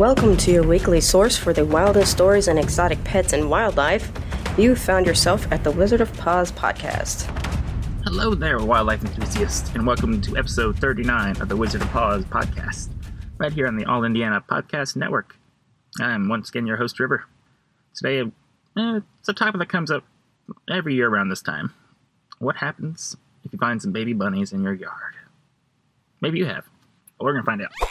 Welcome to your weekly source for the wildest stories and exotic pets and wildlife. You found yourself at the Wizard of Paws podcast. Hello there, wildlife enthusiasts, and welcome to episode 39 of the Wizard of Paws podcast, right here on the All Indiana Podcast Network. I'm once again your host, River. Today, eh, it's a topic that comes up every year around this time. What happens if you find some baby bunnies in your yard? Maybe you have. But we're going to find out.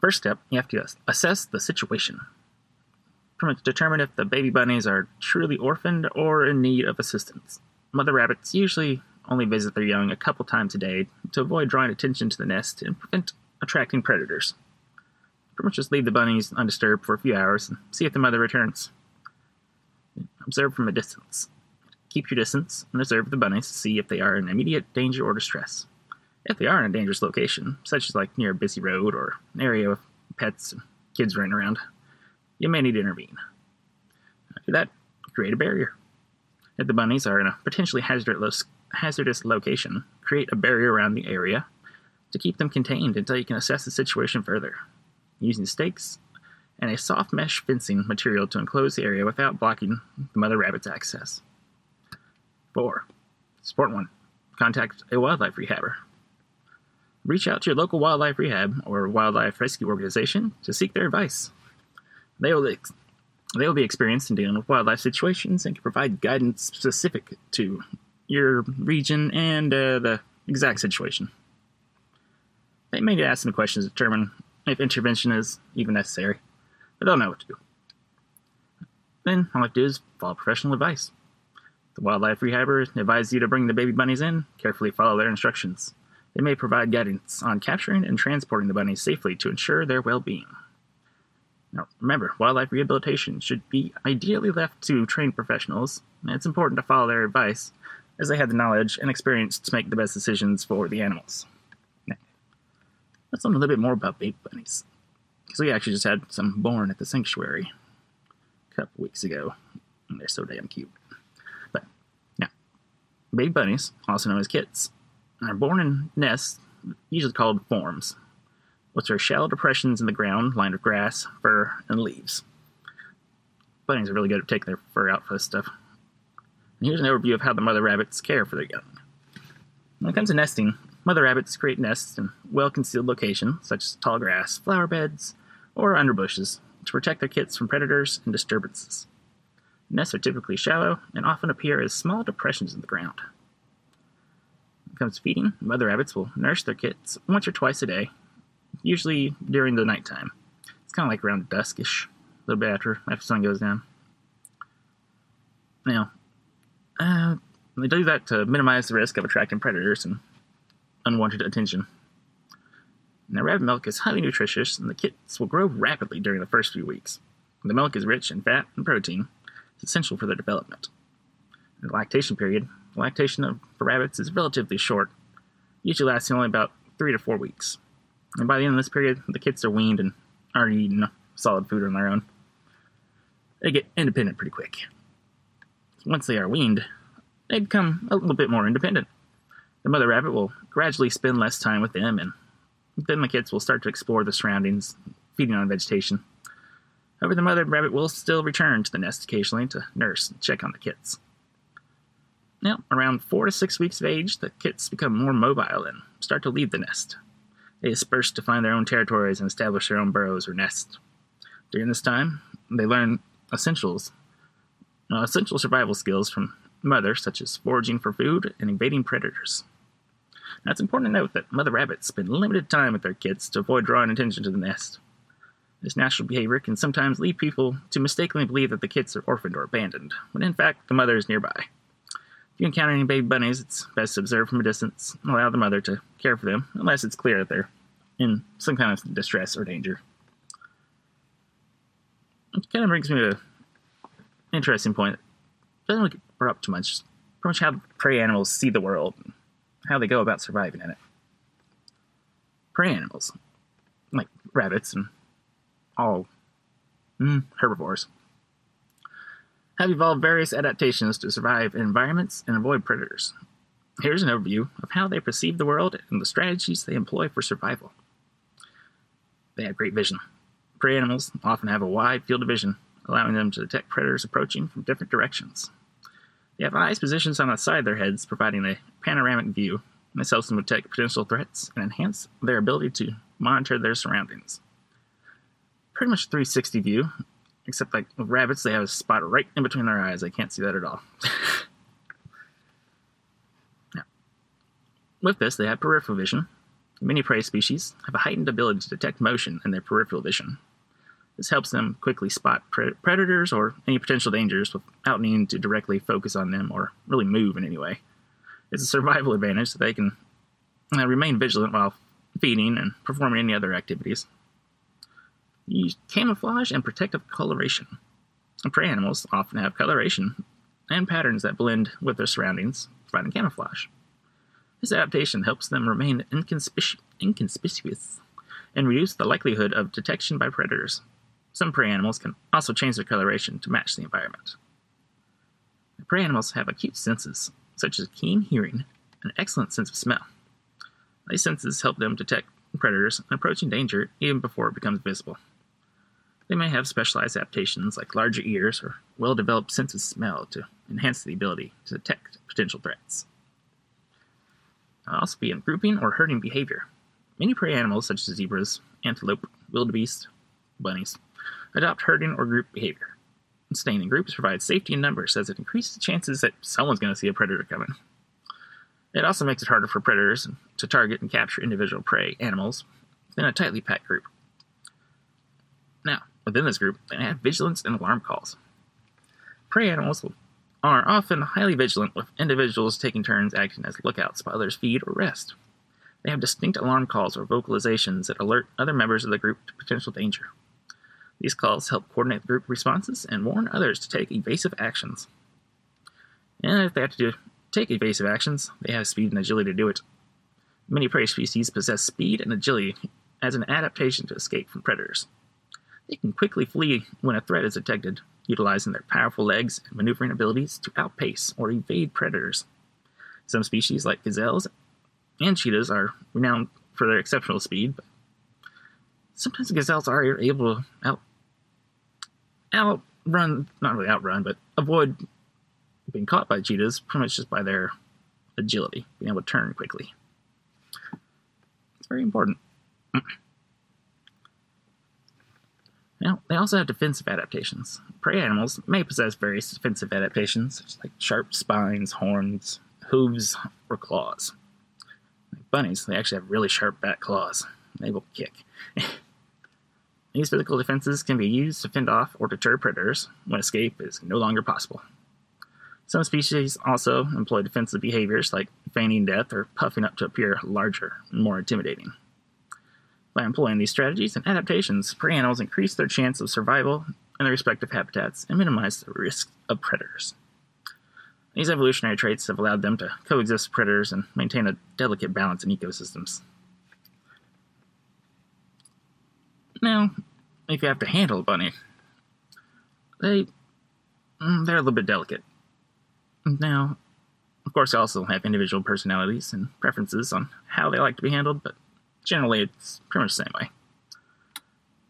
First step, you have to assess the situation. Pretty much determine if the baby bunnies are truly orphaned or in need of assistance. Mother rabbits usually only visit their young a couple times a day to avoid drawing attention to the nest and prevent attracting predators. Pretty much just leave the bunnies undisturbed for a few hours and see if the mother returns. Observe from a distance. Keep your distance and observe the bunnies to see if they are in immediate danger or distress. If they are in a dangerous location, such as like near a busy road or an area with pets and kids running around, you may need to intervene. After that, create a barrier. If the bunnies are in a potentially hazardous, location, create a barrier around the area to keep them contained until you can assess the situation further, using stakes and a soft mesh fencing material to enclose the area without blocking the mother rabbit's access. 4. Support 1. Contact a wildlife rehabber. Reach out to your local wildlife rehab or wildlife rescue organization to seek their advice. They will, ex- they will be experienced in dealing with wildlife situations and can provide guidance specific to your region and uh, the exact situation. They may ask some questions to determine if intervention is even necessary, but they'll know what to do. Then all I have to do is follow professional advice. The wildlife rehabber advises you to bring the baby bunnies in, carefully follow their instructions. They may provide guidance on capturing and transporting the bunnies safely to ensure their well being. Now, remember, wildlife rehabilitation should be ideally left to trained professionals, and it's important to follow their advice as they have the knowledge and experience to make the best decisions for the animals. Now, let's learn a little bit more about baby bunnies, because we actually just had some born at the sanctuary a couple weeks ago, and they're so damn cute. But, now, baby bunnies, also known as kits, are born in nests, usually called forms, which are shallow depressions in the ground lined with grass, fur, and leaves. Bunnies are really good at taking their fur out for this stuff. And here's an overview of how the mother rabbits care for their young. When it comes to nesting, mother rabbits create nests in well concealed locations, such as tall grass, flower beds, or under bushes, to protect their kits from predators and disturbances. Nests are typically shallow and often appear as small depressions in the ground. Comes feeding, mother rabbits will nurse their kits once or twice a day, usually during the nighttime. It's kind of like around duskish, a little bit after after sun goes down. Now, uh, they do that to minimize the risk of attracting predators and unwanted attention. Now, rabbit milk is highly nutritious, and the kits will grow rapidly during the first few weeks. The milk is rich in fat and protein. It's essential for their development. In the lactation period, lactation for rabbits is relatively short, usually lasting only about three to four weeks. And by the end of this period, the kits are weaned and are eating solid food on their own. They get independent pretty quick. Once they are weaned, they become a little bit more independent. The mother rabbit will gradually spend less time with them, and then the kits will start to explore the surroundings, feeding on vegetation. However, the mother rabbit will still return to the nest occasionally to nurse and check on the kits. Now, around four to six weeks of age, the kits become more mobile and start to leave the nest. They disperse to find their own territories and establish their own burrows or nests. During this time, they learn essentials, uh, essential survival skills from mother, such as foraging for food and evading predators. Now, it's important to note that mother rabbits spend limited time with their kits to avoid drawing attention to the nest. This natural behavior can sometimes lead people to mistakenly believe that the kits are orphaned or abandoned, when in fact the mother is nearby. If you encounter any baby bunnies, it's best to observe from a distance and allow the mother to care for them, unless it's clear that they're in some kind of distress or danger. It kind of brings me to an interesting point. It doesn't really brought up too much. Pretty much how prey animals see the world how they go about surviving in it. Prey animals, like rabbits and all mm, herbivores, have evolved various adaptations to survive in environments and avoid predators. Here's an overview of how they perceive the world and the strategies they employ for survival. They have great vision. Prey animals often have a wide field of vision, allowing them to detect predators approaching from different directions. They have eyes positioned on the side of their heads, providing a panoramic view. This helps them detect potential threats and enhance their ability to monitor their surroundings. Pretty much 360 view, except like with rabbits, they have a spot right in between their eyes. I can't see that at all. now, with this, they have peripheral vision. Many prey species have a heightened ability to detect motion in their peripheral vision. This helps them quickly spot pre- predators or any potential dangers without needing to directly focus on them or really move in any way. It's a survival advantage so they can uh, remain vigilant while feeding and performing any other activities. Use camouflage and protective coloration. Prey animals often have coloration and patterns that blend with their surroundings, providing camouflage. This adaptation helps them remain inconspic- inconspicuous and reduce the likelihood of detection by predators. Some prey animals can also change their coloration to match the environment. Prey animals have acute senses, such as keen hearing and an excellent sense of smell. These senses help them detect predators and approaching danger even before it becomes visible. They may have specialized adaptations like larger ears or well developed sense of smell to enhance the ability to detect potential threats. Also be in grouping or herding behavior. Many prey animals, such as zebras, antelope, wildebeest, bunnies, adopt herding or group behavior. Staying in groups provides safety in numbers as it increases the chances that someone's going to see a predator coming. It also makes it harder for predators to target and capture individual prey animals than a tightly packed group. Within this group, they have vigilance and alarm calls. Prey animals are often highly vigilant, with individuals taking turns acting as lookouts while others feed or rest. They have distinct alarm calls or vocalizations that alert other members of the group to potential danger. These calls help coordinate group responses and warn others to take evasive actions. And if they have to do, take evasive actions, they have speed and agility to do it. Many prey species possess speed and agility as an adaptation to escape from predators. They can quickly flee when a threat is detected, utilizing their powerful legs and maneuvering abilities to outpace or evade predators. Some species, like gazelles and cheetahs, are renowned for their exceptional speed, but sometimes gazelles are able to out outrun, not really outrun, but avoid being caught by cheetahs pretty much just by their agility, being able to turn quickly. It's very important. Now, they also have defensive adaptations. Prey animals may possess various defensive adaptations, such as like sharp spines, horns, hooves, or claws. Like bunnies, they actually have really sharp back claws. They will kick. These physical defenses can be used to fend off or deter predators when escape is no longer possible. Some species also employ defensive behaviors like feigning death or puffing up to appear larger and more intimidating. By employing these strategies and adaptations, prey animals increase their chance of survival in their respective habitats and minimize the risk of predators. These evolutionary traits have allowed them to coexist with predators and maintain a delicate balance in ecosystems. Now, if you have to handle a bunny, they mm, they're a little bit delicate. Now, of course, they also have individual personalities and preferences on how they like to be handled, but generally it's pretty much the same way.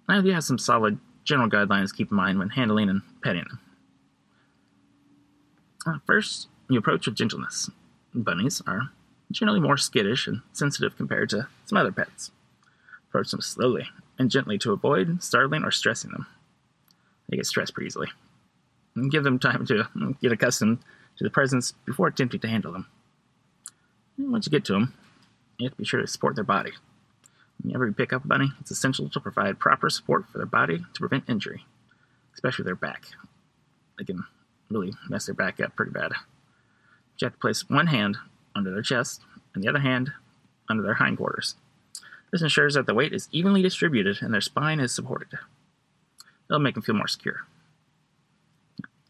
Now you have some solid general guidelines to keep in mind when handling and petting them. Uh, first, you approach with gentleness. Bunnies are generally more skittish and sensitive compared to some other pets. Approach them slowly and gently to avoid startling or stressing them. They get stressed pretty easily. And give them time to get accustomed to the presence before attempting to handle them. And once you get to them, you have to be sure to support their body. Whenever you pick up a bunny, it's essential to provide proper support for their body to prevent injury, especially their back. They can really mess their back up pretty bad. You have to place one hand under their chest and the other hand under their hindquarters. This ensures that the weight is evenly distributed and their spine is supported. It'll make them feel more secure.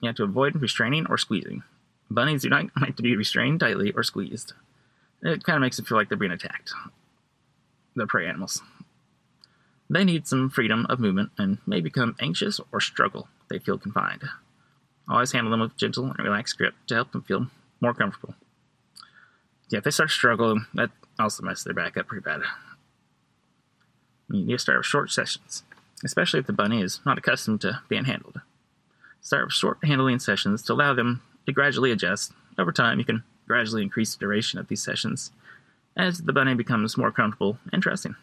You have to avoid restraining or squeezing. Bunnies do not like to be restrained tightly or squeezed. It kind of makes them feel like they're being attacked. They're prey animals. They need some freedom of movement and may become anxious or struggle they feel confined. Always handle them with gentle and relaxed grip to help them feel more comfortable. Yeah, if they start struggling, that also messes their back up pretty bad. You need to start with short sessions, especially if the bunny is not accustomed to being handled. Start with short handling sessions to allow them to gradually adjust. Over time, you can gradually increase the duration of these sessions as the bunny becomes more comfortable and trusting.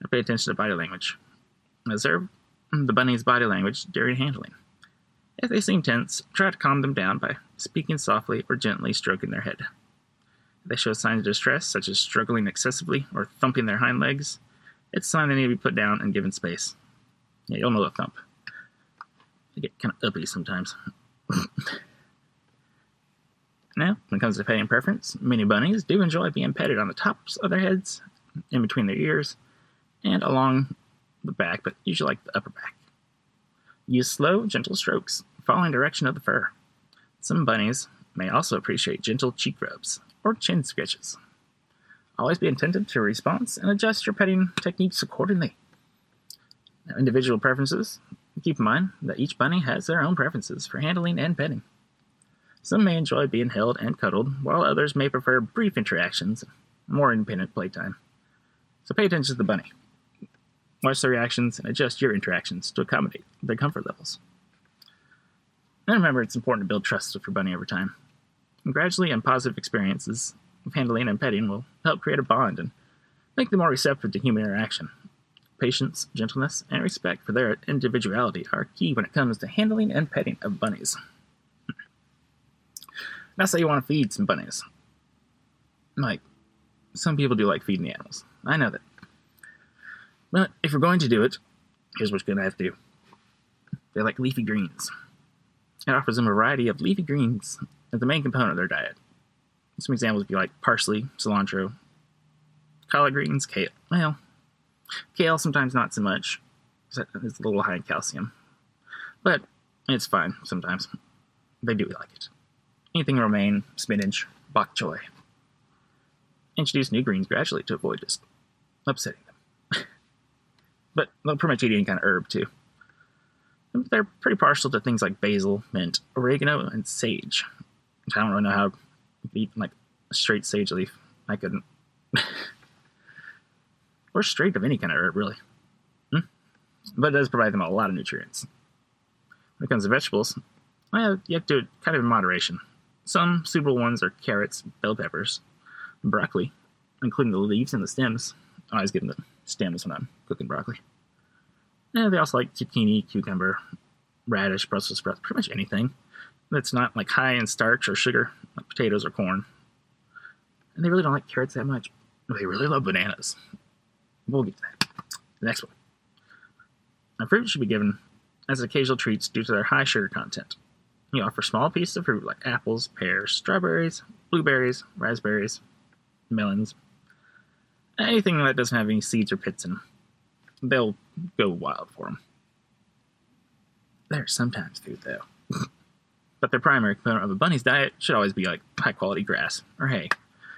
Now pay attention to body language. Observe the bunny's body language during handling. If they seem tense, try to calm them down by speaking softly or gently stroking their head. If they show signs of distress, such as struggling excessively or thumping their hind legs, it's a sign they need to be put down and given space. Yeah, you'll know a thump. They get kind of uppity sometimes. when it comes to petting preference, many bunnies do enjoy being petted on the tops of their heads, in between their ears, and along the back, but usually like the upper back. Use slow, gentle strokes, following direction of the fur. Some bunnies may also appreciate gentle cheek rubs or chin scratches. Always be attentive to response and adjust your petting techniques accordingly. Now, individual preferences. Keep in mind that each bunny has their own preferences for handling and petting. Some may enjoy being held and cuddled, while others may prefer brief interactions, more independent playtime. So pay attention to the bunny. Watch their reactions and adjust your interactions to accommodate their comfort levels. And remember, it's important to build trust with your bunny over time. And gradually and positive experiences of handling and petting will help create a bond and make them more receptive to human interaction. Patience, gentleness, and respect for their individuality are key when it comes to handling and petting of bunnies. Now, how you want to feed some bunnies. Like, some people do like feeding the animals. I know that. But if you're going to do it, here's what you're going to have to do. They like leafy greens. It offers them a variety of leafy greens as the main component of their diet. Some examples would be like parsley, cilantro, collard greens, kale. Well, kale sometimes not so much. It's a little high in calcium. But it's fine sometimes. They do like it. Anything romaine, spinach, bok choy. Introduce new greens gradually to avoid just upsetting them. but they'll pretty much eat any kind of herb too. They're pretty partial to things like basil, mint, oregano, and sage. I don't really know how you eat like a straight sage leaf. I couldn't. or straight of any kind of herb, really. Hmm? But it does provide them a lot of nutrients. When it comes to vegetables, you have to do it kind of in moderation. Some super ones are carrots, bell peppers, broccoli, including the leaves and the stems. I always give them the stems when I'm cooking broccoli. And they also like zucchini, cucumber, radish, Brussels sprouts, pretty much anything that's not like high in starch or sugar, like potatoes or corn. And they really don't like carrots that much. They really love bananas. We'll get to that. The next one. Now, fruit should be given as occasional treats due to their high sugar content. You offer small pieces of fruit like apples, pears, strawberries, blueberries, raspberries, melons, anything that doesn't have any seeds or pits in them. They'll go wild for them. There's sometimes food though. but their primary component of a bunny's diet should always be like high quality grass or hay,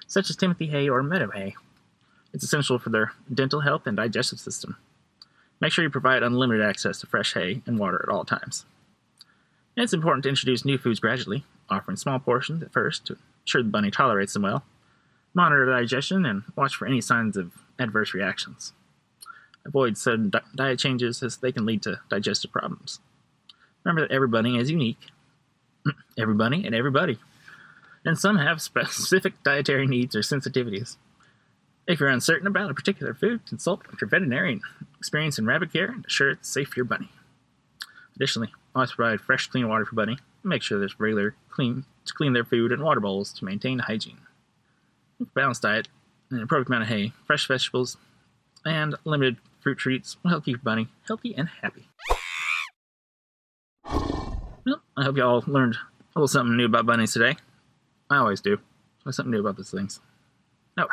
such as Timothy hay or meadow hay. It's essential for their dental health and digestive system. Make sure you provide unlimited access to fresh hay and water at all times. And it's important to introduce new foods gradually, offering small portions at first to ensure the bunny tolerates them well. Monitor digestion and watch for any signs of adverse reactions. Avoid sudden di- diet changes as they can lead to digestive problems. Remember that every bunny is unique. every bunny and everybody. And some have specific dietary needs or sensitivities. If you're uncertain about a particular food, consult with your veterinarian experienced in rabbit care and assure it's safe for your bunny. Additionally, always provide fresh, clean water for bunny make sure there's regular clean to clean their food and water bowls to maintain hygiene. Balanced diet and an appropriate amount of hay, fresh vegetables, and limited fruit treats will help keep bunny healthy and happy. Well, I hope you all learned a little something new about bunnies today. I always do. There's something new about these things. Oh,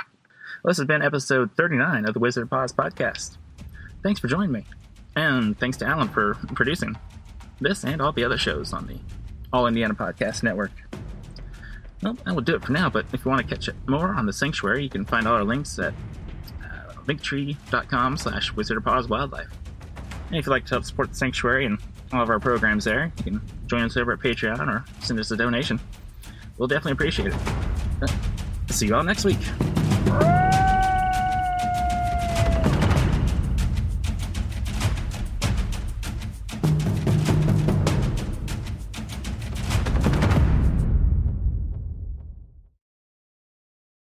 well, this has been episode 39 of the Wizard of Paws podcast. Thanks for joining me. And thanks to Alan for producing this and all the other shows on the All Indiana Podcast Network. Well, that will do it for now, but if you want to catch more on the Sanctuary, you can find all our links at uh, linktree.com slash Wizard of Paws Wildlife. And if you'd like to help support the Sanctuary and all of our programs there, you can join us over at Patreon or send us a donation. We'll definitely appreciate it. See you all next week.